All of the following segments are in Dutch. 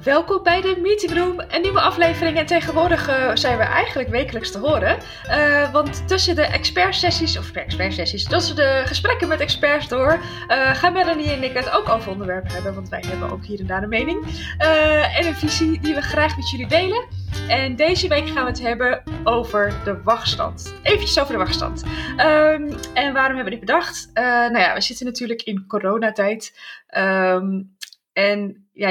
Welkom bij de Meeting Room, een nieuwe aflevering. En tegenwoordig uh, zijn we eigenlijk wekelijks te horen. Uh, want tussen de expertsessies, of expertsessies, tussen de gesprekken met experts door, uh, gaan Melanie en ik het ook over onderwerpen hebben. Want wij hebben ook hier en daar een mening. en een visie die we graag met jullie delen. En deze week gaan we het hebben over de wachtstand. Eventjes over de wachtstand. Um, en waarom hebben we dit bedacht? nou ja, we zitten natuurlijk in coronatijd. Um, en ja,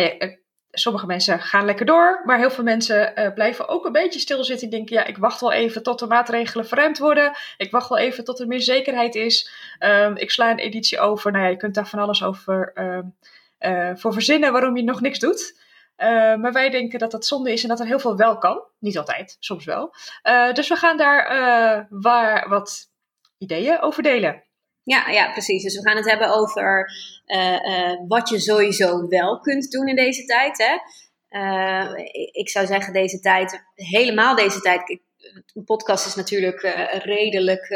sommige mensen gaan lekker door, maar heel veel mensen uh, blijven ook een beetje stilzitten. Die denken, ja, ik wacht wel even tot de maatregelen verruimd worden. Ik wacht wel even tot er meer zekerheid is. Um, ik sla een editie over. Nou ja, je kunt daar van alles over um, uh, voor verzinnen waarom je nog niks doet. Uh, maar wij denken dat dat zonde is en dat er heel veel wel kan. Niet altijd, soms wel. dus we gaan daar waar wat ideeën over delen. Ja, ja, precies. Dus we gaan het hebben over uh, uh, wat je sowieso wel kunt doen in deze tijd. Hè? Uh, ik zou zeggen, deze tijd, helemaal deze tijd. Een podcast is natuurlijk redelijk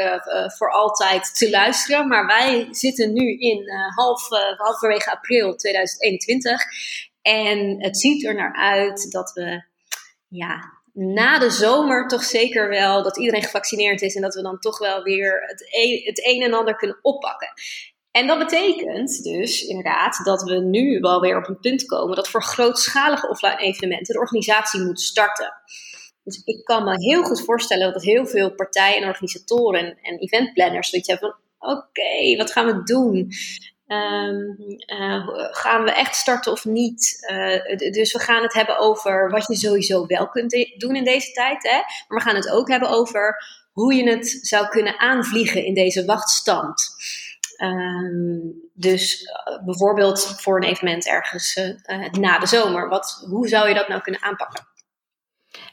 voor altijd te luisteren. Maar wij zitten nu in half, halverwege april 2021. En het ziet er naar uit dat we ja, na de zomer toch zeker wel dat iedereen gevaccineerd is en dat we dan toch wel weer het een, het een en ander kunnen oppakken. En dat betekent dus inderdaad dat we nu wel weer op een punt komen dat voor grootschalige offline evenementen de organisatie moet starten. Dus ik kan me heel goed voorstellen dat heel veel partijen en organisatoren en eventplanners zoiets hebben van oké, wat gaan we doen? Um, uh, gaan we echt starten of niet? Uh, dus we gaan het hebben over wat je sowieso wel kunt doen in deze tijd. Hè? Maar we gaan het ook hebben over hoe je het zou kunnen aanvliegen in deze wachtstand. Um, dus uh, bijvoorbeeld voor een evenement ergens na de zomer. Wat, hoe zou je dat nou kunnen aanpakken?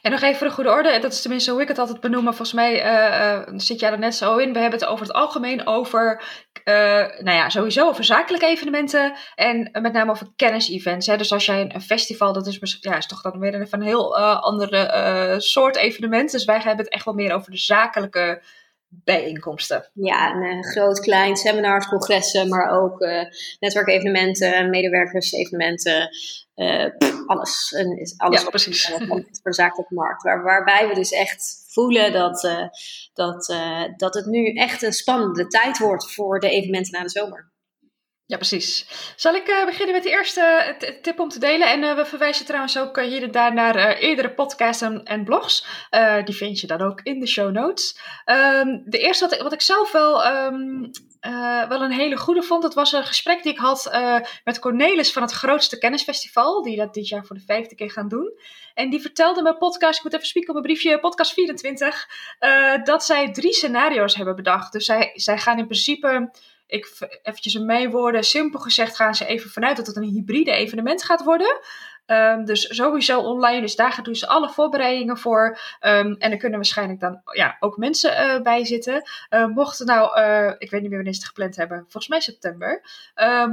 En nog even voor de goede orde, en dat is tenminste hoe ik het altijd benoem, maar volgens mij uh, uh, zit jij er net zo in. We hebben het over het algemeen over, uh, nou ja, sowieso over zakelijke evenementen en met name over kennis-events. Dus als jij een, festival, dat is, ja, is toch dan weer even een heel andere soort evenement. Dus wij hebben het echt wel meer over de zakelijke bijeenkomsten. Ja, een groot, klein, seminars, congressen, maar ook netwerkevenementen, medewerkersevenementen, uh, alles. En alles ja, precies. markt. Waar, waarbij we dus echt voelen dat, uh, dat, dat het nu echt een spannende tijd wordt voor de evenementen na de zomer. Ja, precies. Zal ik uh, beginnen met de eerste tip om te delen? En uh, we verwijzen trouwens ook hier en daar naar eerdere podcasts en, en blogs. die vind je dan ook in de show notes. Um, de eerste wat ik, wat ik zelf wel uh, wel een hele goede vond. Dat was een gesprek die ik had met Cornelis van het grootste kennisfestival. Die dat dit jaar voor de vijfde keer gaan doen. En die vertelde me podcast, ik moet even spieken op mijn briefje, podcast 24. Uh, dat zij drie scenario's hebben bedacht. Dus zij, zij gaan in principe, ik eventjes in mijn woorden, simpel gezegd gaan ze even vanuit dat het een hybride evenement gaat worden. Um, dus sowieso online. Dus daar doen ze alle voorbereidingen voor. Um, en er kunnen waarschijnlijk dan ja, ook mensen uh, bij zitten. Uh, mocht nou, uh, ik weet niet meer wanneer ze het gepland hebben, volgens mij september.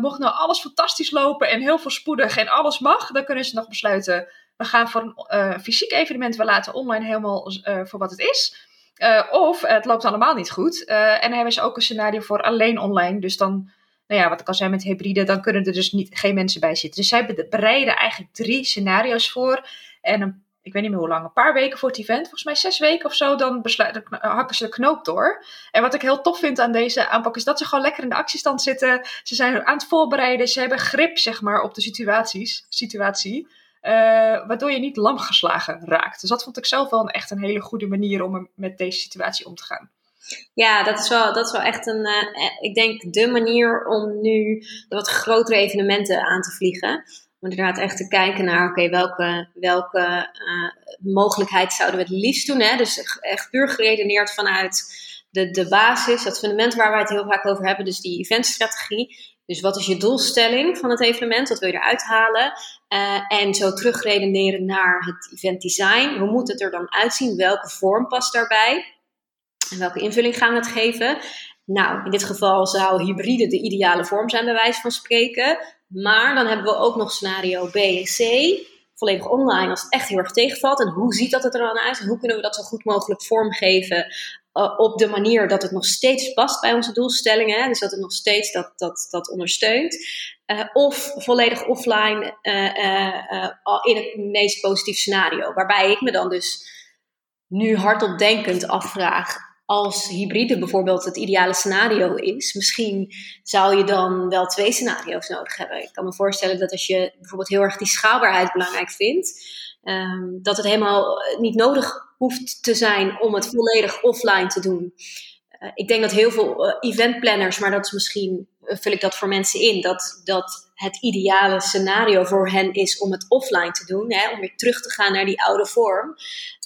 mocht nou alles fantastisch lopen en heel veel spoedig en alles mag, dan kunnen ze nog besluiten. We gaan voor een fysiek evenement, we laten online helemaal voor wat het is. Of het loopt allemaal niet goed. en dan hebben ze ook een scenario voor alleen online. Dus dan nou ja, wat ik al zei met hybride, dan kunnen er dus niet, geen mensen bij zitten. Dus zij bereiden eigenlijk drie scenario's voor. En een, ik weet niet meer hoe lang, een paar weken voor het event, volgens mij zes weken of zo, dan besluiten, hakken ze de knoop door. En wat ik heel tof vind aan deze aanpak is dat ze gewoon lekker in de actiestand zitten. Ze zijn aan het voorbereiden, ze hebben grip zeg maar op de situaties, situatie. Uh, waardoor je niet lam geslagen raakt. Dus dat vond ik zelf wel een, echt een hele goede manier om met deze situatie om te gaan. Ja, dat is wel, dat is wel echt een, uh, ik denk, de manier om nu de wat grotere evenementen aan te vliegen. Om inderdaad echt te kijken naar, oké, welke, welke mogelijkheid zouden we het liefst doen. Hè? Dus echt puur geredeneerd vanuit de, de basis, dat fundament waar we het heel vaak over hebben, dus die eventstrategie. Dus wat is je doelstelling van het evenement? Wat wil je eruit halen? Uh, en zo terugredeneren naar het event design. Hoe moet het er dan uitzien? Welke vorm past daarbij? En welke invulling gaan we het geven? Nou, in dit geval zou hybride de ideale vorm zijn, bij wijze van spreken. Maar dan hebben we ook nog scenario B en C. Volledig online als het echt heel erg tegenvalt. En hoe ziet dat er dan uit? En hoe kunnen we dat zo goed mogelijk vormgeven op de manier dat het nog steeds past bij onze doelstellingen. Dus dat het nog steeds dat, dat, dat ondersteunt. of volledig offline in het meest positieve scenario. Waarbij ik me dan dus nu hardop denkend afvraag als hybride bijvoorbeeld het ideale scenario is, misschien zou je dan wel twee scenario's nodig hebben. Ik kan me voorstellen dat als je bijvoorbeeld heel erg die schaalbaarheid belangrijk vindt, ehm, dat het helemaal niet nodig hoeft te zijn om het volledig offline te doen. Eh, ik denk dat heel veel uh, eventplanners, maar dat is misschien, uh, vul ik dat voor mensen in, dat, dat het ideale scenario voor hen is om het offline te doen, hè, om weer terug te gaan naar die oude vorm.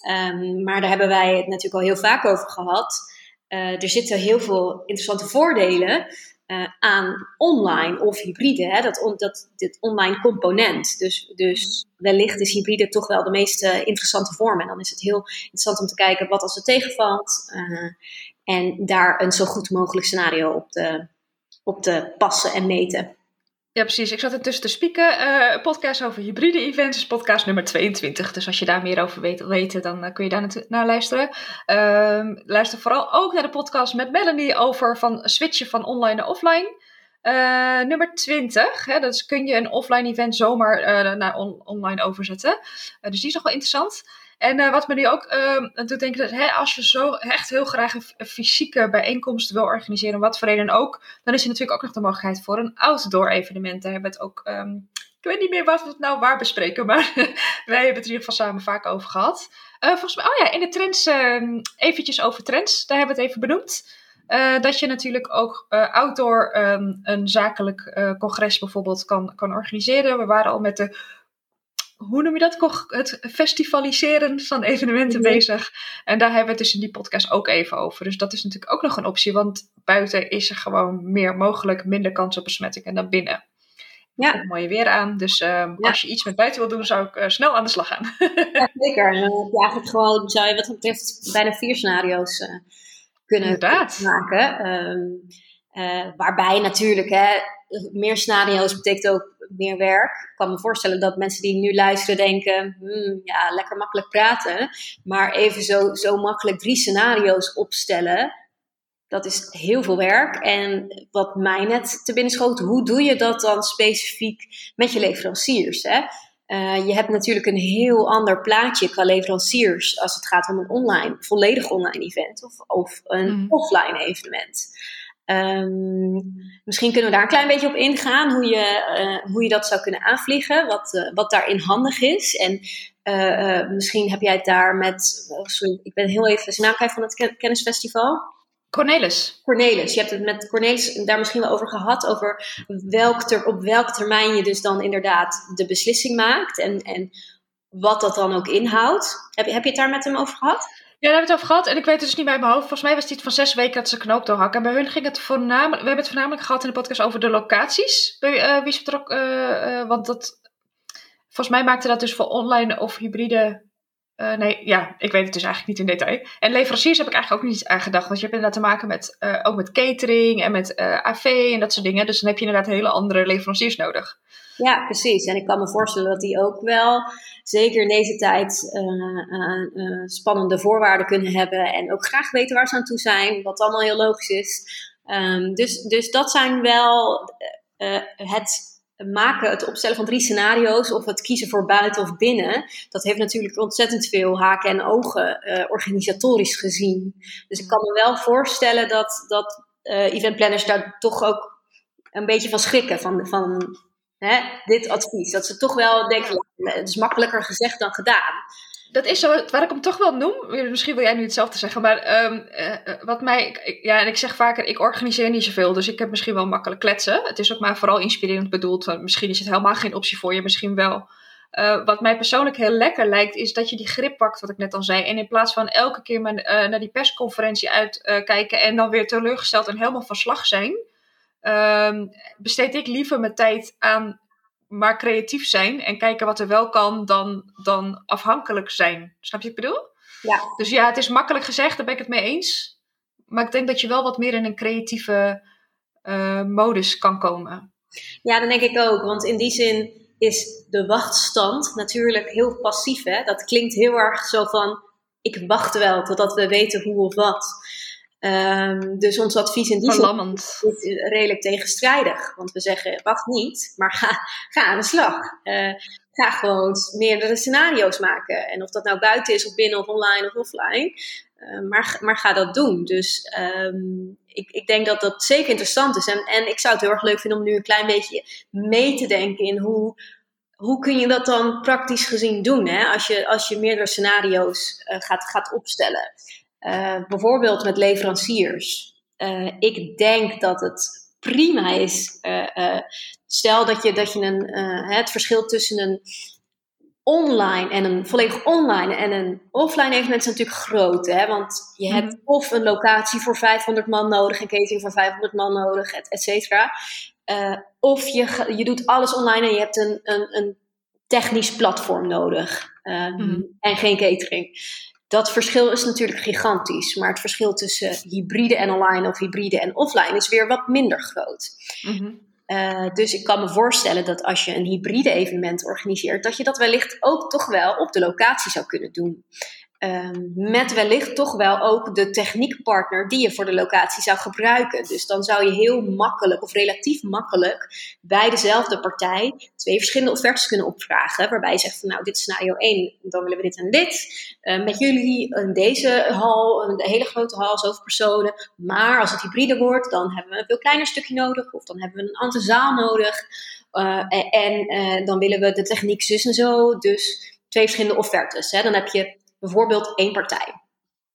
Um, maar daar hebben wij het natuurlijk al heel vaak over gehad. er zitten heel veel interessante voordelen aan online of hybride, hè, dat, dat, dit online component. Dus, dus mhm. wellicht is hybride toch wel de meest interessante vorm. En dan is het heel interessant om te kijken wat als het tegenvalt. En daar een zo goed mogelijk scenario op te, op te passen en meten. Ja, precies. Ik zat ertussen te spieken. Uh, podcast over hybride events is podcast nummer 22. Dus als je daar meer over weet, weten, dan uh, kun je daar naar luisteren. Uh, luister vooral ook naar de podcast met Melanie over van switchen van online naar offline. Uh, nummer 20, hè, dus kun je een offline event zomaar naar on online overzetten. dus die is nog wel interessant. En uh, wat me nu ook uh, doet denken, dat hè, als je zo echt heel graag een, fysieke bijeenkomst wil organiseren, wat voor reden ook, dan is er natuurlijk ook nog de mogelijkheid voor een outdoor evenement. Daar hebben we het ook, um, ik weet niet meer wat we het nou waar bespreken, maar wij hebben het er in ieder geval samen vaak over gehad. Uh, volgens mij, oh ja, in de trends, ehm, eventjes over trends, daar hebben we het even benoemd. Uh, dat je natuurlijk ook outdoor een zakelijk congres bijvoorbeeld kan, kan organiseren. We waren al met de hoe noem je dat? Het festivaliseren van evenementen mhm. bezig. En daar hebben we het dus in die podcast ook even over. Dus dat is natuurlijk ook nog een optie, want buiten is er gewoon meer mogelijk, minder kans op besmettingen dan binnen. Ja. Er mooie weer aan. Dus ehm, als je iets met buiten wil doen, zou ik uh, snel aan de slag gaan. ja, zeker. En dan heb je eigenlijk gewoon, zou je wat dat betreft, bijna vier scenario's uh, kunnen Inderdaad. maken. Um, waarbij natuurlijk, hè, meer scenario's betekent ook meer werk. Ik kan me voorstellen dat mensen die nu luisteren denken, hmm, ja, lekker makkelijk praten. Maar even zo, zo makkelijk drie scenario's opstellen, dat is heel veel werk. En wat mij net te binnen schoot, hoe doe je dat dan specifiek met je leveranciers? Hè? Uh, je hebt natuurlijk een heel ander plaatje qua leveranciers als het gaat om een online, volledig online event of, of een mm. offline evenement. Um, misschien kunnen we daar een klein beetje op ingaan, hoe je, uh, hoe je dat zou kunnen aanvliegen, wat, uh, wat daarin handig is. En uh, misschien heb jij het daar met, oh, sorry, ik ben heel even zijn naam kwijt van het kennisfestival. Cornelis. Cornelis. Je hebt het met Cornelis daar misschien wel over gehad, over welk ter, op welk termijn je dus dan inderdaad de beslissing maakt en, en wat dat dan ook inhoudt. Heb, heb je het daar met hem over gehad? Ja, daar hebben we het over gehad. En ik weet het dus niet bij mijn hoofd. Volgens mij was het iets van zes weken dat ze knoop doorhakken. En bij hun ging het voornamelijk... We hebben het voornamelijk gehad in de podcast over de locaties. Uh, wie is er ook... Uh, uh, want dat... Volgens mij maakte dat dus voor online of hybride... nee, ja, ik weet het dus eigenlijk niet in detail. En leveranciers heb ik eigenlijk ook niet aan gedacht. Want je hebt inderdaad te maken met... ook met catering en met AV en dat soort dingen. Dus dan heb je inderdaad hele andere leveranciers nodig. Ja, precies. En ik kan me voorstellen dat die ook wel, zeker in deze tijd, spannende voorwaarden kunnen hebben. En ook graag weten waar ze aan toe zijn, wat allemaal heel logisch is. Um, dus, dus dat zijn wel het maken, het opstellen van drie scenario's, of het kiezen voor buiten of binnen. Dat heeft natuurlijk ontzettend veel haken en ogen, organisatorisch gezien. Dus ik kan me wel voorstellen dat, dat eventplanners daar toch ook een beetje van schrikken. Van, van hè, dit advies. Dat ze toch wel denken, het is makkelijker gezegd dan gedaan. Dat is zo, waar ik hem toch wel noem. Misschien wil jij nu hetzelfde zeggen, maar um, uh, wat mij. Ja, en ik zeg vaker, ik organiseer niet zoveel, dus ik heb misschien wel makkelijk kletsen. Het is ook maar vooral inspirerend bedoeld. Misschien is het helemaal geen optie voor je, misschien wel. Uh, wat mij persoonlijk heel lekker lijkt, is dat je die grip pakt, wat ik net al zei. En in plaats van elke keer maar, naar die persconferentie uitkijken en dan weer teleurgesteld en helemaal van slag zijn um, besteed ik liever mijn tijd aan maar creatief zijn en kijken wat er wel kan dan, dan afhankelijk zijn. Snap je wat ik bedoel? Ja. Dus ja, het is makkelijk gezegd, daar ben ik het mee eens. Maar ik denk dat je wel wat meer in een creatieve uh, modus kan komen. Ja, dat denk ik ook. Want in die zin is de wachtstand natuurlijk heel passief. Hè? Dat klinkt heel erg zo van: ik wacht wel totdat we weten hoe of wat. Ehm, dus ons advies in die zin is redelijk tegenstrijdig. Want we zeggen, wacht niet, maar ga, ga aan de slag. Uh, ga gewoon meerdere scenario's maken. En of dat nou buiten is, of binnen, of online, of offline. Uh, maar, maar ga dat doen. Dus um, ik, ik denk dat dat zeker interessant is. En, en ik zou het heel erg leuk vinden om nu een klein beetje mee te denken in hoe, hoe kun je dat dan praktisch gezien doen? Hè? Als, je, als je meerdere scenario's uh, gaat, gaat opstellen. Uh, bijvoorbeeld met leveranciers. Uh, ik denk dat het prima is. stel dat je, dat je een, het verschil tussen een online en een volledig online en een offline evenement is natuurlijk groot. Hè? Want je hebt mhm. of een locatie voor 500 man nodig, een catering voor 500 man nodig, et, et cetera. Of je, je doet alles online en je hebt een, een, een technisch platform nodig um, en geen catering. Dat verschil is natuurlijk gigantisch, maar het verschil tussen hybride en online of hybride en offline is weer wat minder groot. Mm uh, dus ik kan me voorstellen dat als je een hybride evenement organiseert, dat je dat wellicht ook toch wel op de locatie zou kunnen doen. Um, met wellicht toch wel ook de techniekpartner die je voor de locatie zou gebruiken. Dus dan zou je heel makkelijk of relatief makkelijk bij dezelfde partij twee verschillende offertes kunnen opvragen. Waarbij je zegt van nou dit is scenario 1, dan willen we dit en dit. Uh, met jullie in deze hal, een hele grote hal, zoveel personen. Maar als het hybride wordt, dan hebben we een veel kleiner stukje nodig. Of dan hebben we een andere zaal nodig. Uh, en uh, dan willen we de techniek zus en zo. Dus twee verschillende offertes. Hè. Dan heb je bijvoorbeeld één partij.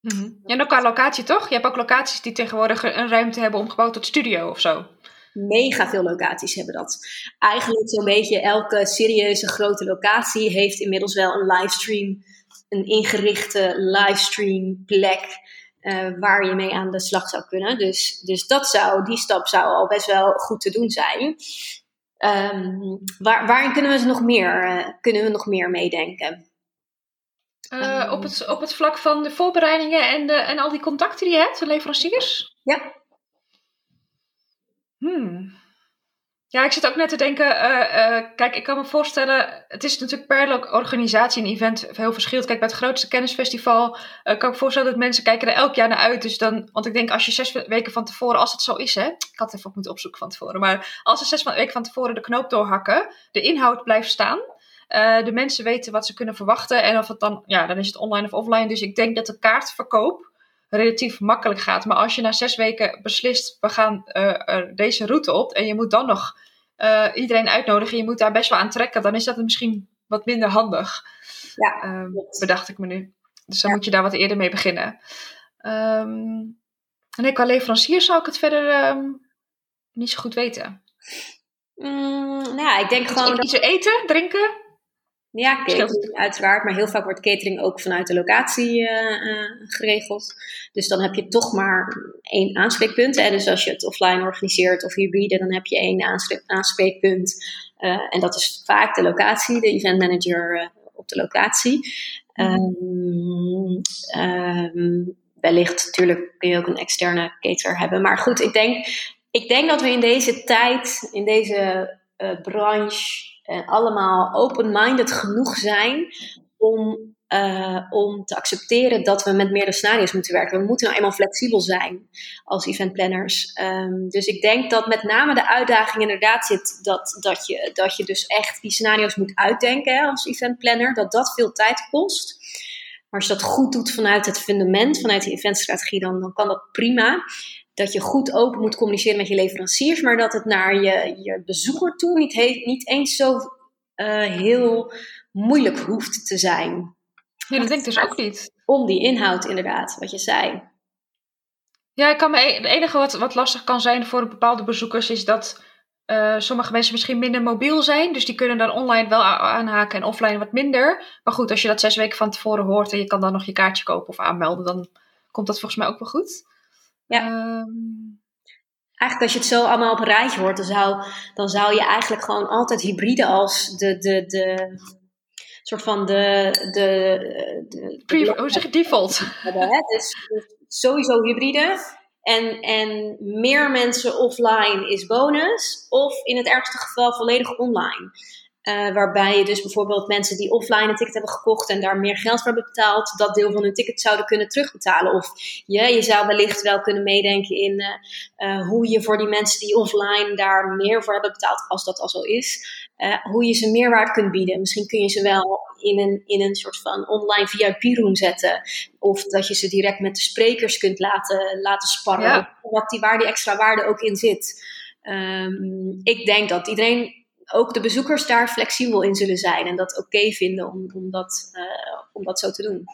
Mm -hmm. En ook qua locatie toch? Je hebt ook locaties die tegenwoordig een ruimte hebben omgebouwd tot studio of zo. Mega veel locaties hebben dat. Eigenlijk zo'n beetje elke serieuze grote locatie heeft inmiddels wel een livestream, een ingerichte livestream plek uh, waar je mee aan de slag zou kunnen. Dus, dus dat zou, die stap zou al best wel goed te doen zijn. Um, waar, waarin kunnen we nog meer, uh, kunnen we nog meer meedenken? Uh, op, het, op het vlak van de voorbereidingen en, de, en al die contacten die je hebt, de leveranciers? Ja. Hmm. Ja, ik zit ook net te denken, uh, uh, kijk, ik kan me voorstellen, het is natuurlijk per organisatie een event heel verschillend. Kijk, bij het grootste kennisfestival kan ik me voorstellen dat mensen kijken er elk jaar naar uit. Dus dan, want ik denk als je zes weken van tevoren, als het zo is, hè, ik had het even op moeten opzoeken van tevoren, maar als ze zes weken van tevoren de knoop doorhakken, de inhoud blijft staan, uh, de mensen weten wat ze kunnen verwachten. En of het dan, ja, dan is het online of offline. Dus ik denk dat de kaartverkoop relatief makkelijk gaat. Maar als je na zes weken beslist, we gaan uh, deze route op. En je moet dan nog iedereen uitnodigen. Je moet daar best wel aan trekken. Dan is dat misschien wat minder handig. Ja, um, bedacht ik me nu. Dus dan moet je daar wat eerder mee beginnen. Um, en qua leverancier zou ik het verder um, niet zo goed weten. Mm, nou ja, ik denk gewoon... Iets eten, drinken? Ja, catering uiteraard, maar heel vaak wordt catering ook vanuit de locatie uh, geregeld. Dus dan heb je toch maar één aanspreekpunt. Hè? Dus als je het offline organiseert of hybride, dan heb je één aanspreekpunt. Uh, en dat is vaak de locatie, de event manager op de locatie. Um, um, wellicht natuurlijk kun je ook een externe caterer hebben. Maar goed, ik denk, ik denk dat we in deze tijd, in deze branche en allemaal open-minded genoeg zijn om, uh, om te accepteren dat we met meerdere scenario's moeten werken. We moeten nou eenmaal flexibel zijn als eventplanners. Um, dus ik denk dat met name de uitdaging inderdaad zit dat, dat, je, dat je dus echt die scenario's moet uitdenken als eventplanner. Dat dat veel tijd kost. Maar als je dat goed doet vanuit het fundament, vanuit de eventstrategie, dan, dan kan dat prima dat je goed open moet communiceren met je leveranciers, maar dat het naar je, je bezoeker toe niet, niet eens zo uh, heel moeilijk hoeft te zijn. Ja, dat denk ik dus ook niet. Om die inhoud, inderdaad, wat je zei. Ja, ik kan me, e-, het enige wat, wat lastig kan zijn voor bepaalde bezoekers is dat uh, sommige mensen misschien minder mobiel zijn. Dus die kunnen dan online wel aanhaken en offline wat minder. Maar goed, als je dat zes weken van tevoren hoort en je kan dan nog je kaartje kopen of aanmelden, dan komt dat volgens mij ook wel goed. Ja. Um... Eigenlijk als je het zo allemaal op een rijtje hoort, dan zou, dan zou je eigenlijk gewoon altijd hybride als de, de, de soort van de, de, de, de hoe zeg je default? Hebben, hè? Dus, dus sowieso hybride. En, en meer mensen offline is bonus. Of in het ergste geval volledig online. Uh, waarbij je dus bijvoorbeeld mensen die offline een ticket hebben gekocht en daar meer geld voor hebben betaald, dat deel van hun ticket zouden kunnen terugbetalen. Of je, je zou wellicht wel kunnen meedenken in uh, uh, hoe je voor die mensen die offline daar meer voor hebben betaald, als dat al zo is, hoe je ze meerwaarde kunt bieden. Misschien kun je ze wel in een, in een soort van online VIP-room zetten. Of dat je ze direct met de sprekers kunt laten, laten sparren. Ja. Wat die, waar die extra waarde ook in zit. Um, ik denk dat iedereen ook de bezoekers daar flexibel in zullen zijn en dat oké vinden om, om, dat, uh, om dat zo te doen.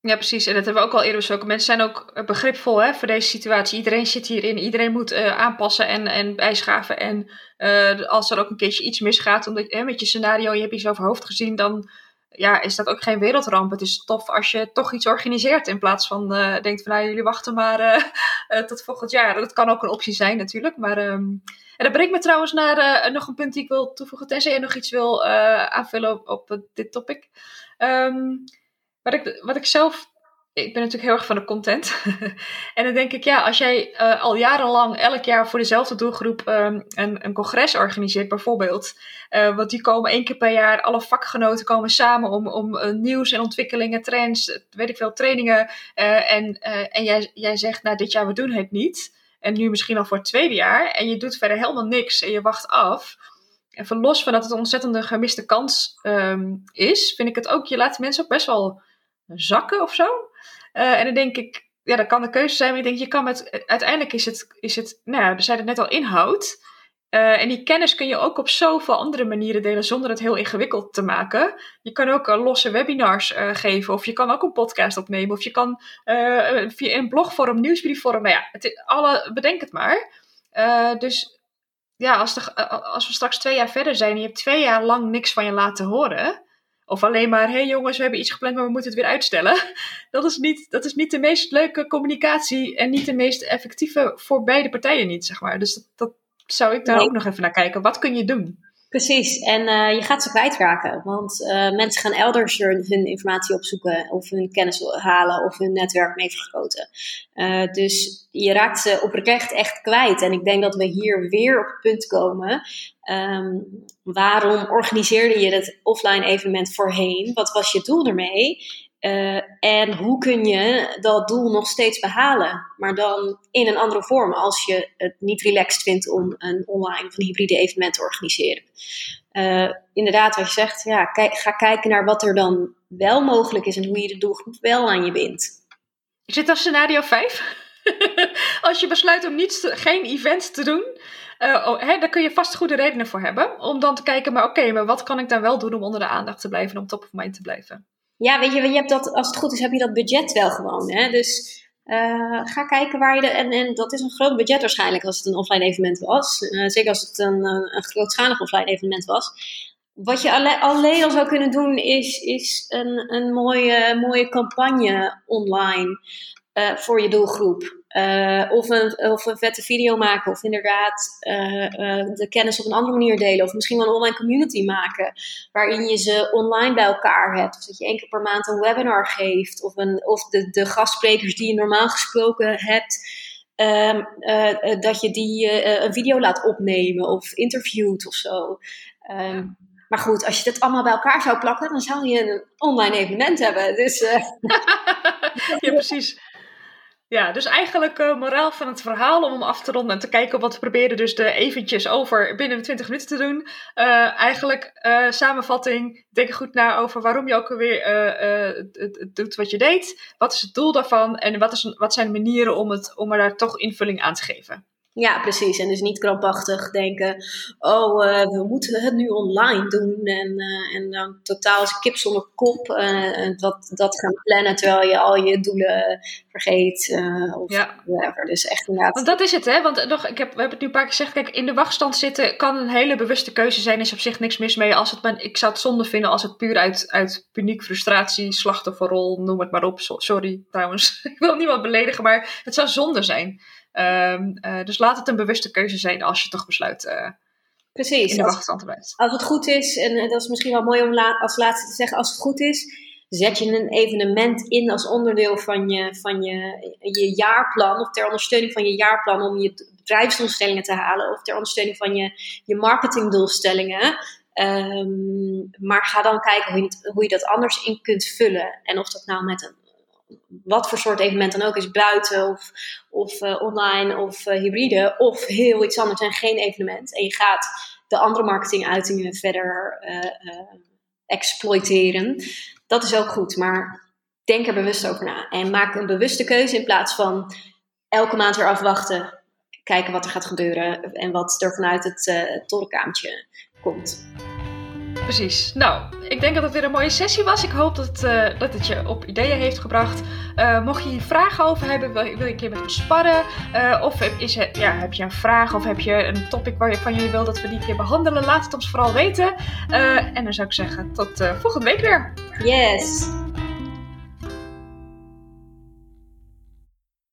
Ja, precies. En dat hebben we ook al eerder besproken. Mensen zijn ook begripvol hè, voor deze situatie. Iedereen zit hierin. Iedereen moet uh, aanpassen en, en bijschaven. En als er ook een keertje iets misgaat, omdat met je scenario, je hebt iets over hoofd gezien, dan ja, is dat ook geen wereldramp. Het is tof als je toch iets organiseert in plaats van uh, denkt van nou, jullie wachten maar tot volgend jaar. Dat kan ook een optie zijn natuurlijk. Maar um, en dat brengt me trouwens naar nog een punt die ik wil toevoegen, tenzij je nog iets wil aanvullen op, dit topic. Um, wat, ik, wat ik zelf ik ben natuurlijk heel erg van de content. en dan denk ik, ja, als jij uh, al jarenlang elk jaar voor dezelfde doelgroep um, een, een congres organiseert, bijvoorbeeld. Uh, want die komen één keer per jaar, alle vakgenoten komen samen om, om uh, nieuws en ontwikkelingen, trends, weet ik veel, trainingen. en en jij, jij zegt, nou, dit jaar we doen het niet. En nu misschien al voor het tweede jaar. En je doet verder helemaal niks en je wacht af. En van los van dat het een ontzettende gemiste kans um, is, vind ik het ook, je laat mensen ook best wel zakken of zo. Uh, en dan denk ik, ja, dat kan de keuze zijn, maar ik denk, je kan met, uiteindelijk is het, is het nou ja, we zeiden het net al, inhoud. Uh, en die kennis kun je ook op zoveel andere manieren delen zonder het heel ingewikkeld te maken. Je kan ook uh, losse webinars geven, of je kan ook een podcast opnemen, of je kan via een blogvorm, nieuwsbriefvorm, nou ja, het, alle, bedenk het maar. dus ja, als, de, als we straks twee jaar verder zijn en je hebt twee jaar lang niks van je laten horen, of alleen maar, hé hey jongens, we hebben iets gepland, maar we moeten het weer uitstellen. Dat is, niet, dat is niet de meest leuke communicatie en niet de meest effectieve voor beide partijen niet, zeg maar. Dus dat, dat zou ik daar ook nog even naar kijken. Wat kun je doen? Precies, en uh, je gaat ze kwijtraken. Want uh, mensen gaan elders hun, informatie opzoeken, of hun kennis halen, of hun netwerk mee vergroten. Uh, dus je raakt ze oprecht echt kwijt. En ik denk dat we hier weer op het punt komen. Um, waarom organiseerde je het offline evenement voorheen? Wat was je doel ermee? Uh, en hoe kun je dat doel nog steeds behalen, maar dan in een andere vorm als je het niet relaxed vindt om een online of hybride evenement te organiseren. Uh, inderdaad, wat je zegt, ja, kijk, ga kijken naar wat er dan wel mogelijk is en hoe je de doelgroep wel aan je bindt. Zit dat scenario 5? als je besluit om niet, geen event te doen, uh, hè, daar kun je vast goede redenen voor hebben. Om dan te kijken, maar oké, maar wat kan ik dan wel doen om onder de aandacht te blijven en om top of mind te blijven? Ja, weet je, je hebt dat, als het goed is, heb je dat budget wel gewoon. Hè? Dus uh, ga kijken waar je de. En, en dat is een groot budget waarschijnlijk als het een offline evenement was. Uh, zeker als het een, een grootschalig offline evenement was. Wat je alleen, al zou kunnen doen, is, is een, een mooie, mooie campagne online voor je doelgroep. Uh, of, een, of een vette video maken, of inderdaad uh, uh, de kennis op een andere manier delen, of misschien wel een online community maken, waarin je ze online bij elkaar hebt. Of dat je één keer per maand een webinar geeft, of, een, of de, de gastsprekers die je normaal gesproken hebt, um, dat je die een video laat opnemen of interviewt of zo. Um, maar goed, als je dat allemaal bij elkaar zou plakken, dan zou je een online evenement hebben. Dus, ja, precies. Ja, dus eigenlijk uh, moraal van het verhaal om hem af te ronden en te kijken wat we proberen dus de eventjes over binnen 20 minuten te doen. Uh, eigenlijk uh, samenvatting, denk goed na over waarom je ook alweer het, doet wat je deed. Wat is het doel daarvan en wat, is, wat zijn de manieren om, het, om er daar toch invulling aan te geven. Ja, precies. En dus niet krampachtig denken, oh, we moeten het nu online doen. En, en dan totaal als kip zonder kop dat, dat gaan plannen terwijl je al je doelen vergeet. of ja. whatever. Dus echt inderdaad. Want dat is het, hè? Want nog, ik heb, we hebben het nu een paar keer gezegd, kijk, in de wachtstand zitten kan een hele bewuste keuze zijn. Is op zich niks mis mee. Als het, maar, ik zou het zonde vinden als het puur uit, uit paniek, frustratie, slachtofferrol, noem het maar op. sorry trouwens, ik wil niemand beledigen, maar het zou zonde zijn. Um, uh, dus laat het een bewuste keuze zijn als je toch besluit uh, Precies, in de wachtstand te blijven. Als het goed is, en dat is misschien wel mooi om la als laatste te zeggen, als het goed is, zet je een evenement in als onderdeel van je, van je, je jaarplan of ter ondersteuning van je jaarplan om je bedrijfsdoelstellingen te halen of ter ondersteuning van je, je marketingdoelstellingen. Ehm, maar ga dan kijken hoe je, hoe je dat anders in kunt vullen. En of dat nou met een wat voor soort evenement dan ook is, buiten of, of uh, online of uh, hybride, of heel iets anders en geen evenement. En je gaat de andere marketinguitingen verder uh, exploiteren. Dat is ook goed, maar denk er bewust over na. En maak een bewuste keuze in plaats van elke maand weer afwachten, kijken wat er gaat gebeuren en wat er vanuit het uh, komt. Precies. Nou, ik denk dat het weer een mooie sessie was. Ik hoop dat, uh, dat het je op ideeën heeft gebracht. Uh, mocht je hier vragen over hebben, wil, je een keer met me sparren? Uh, of is het, ja, heb je een vraag of heb je een topic waarvan je wil dat we die keer behandelen? Laat het ons vooral weten. en dan zou ik zeggen, tot volgende week weer. Yes.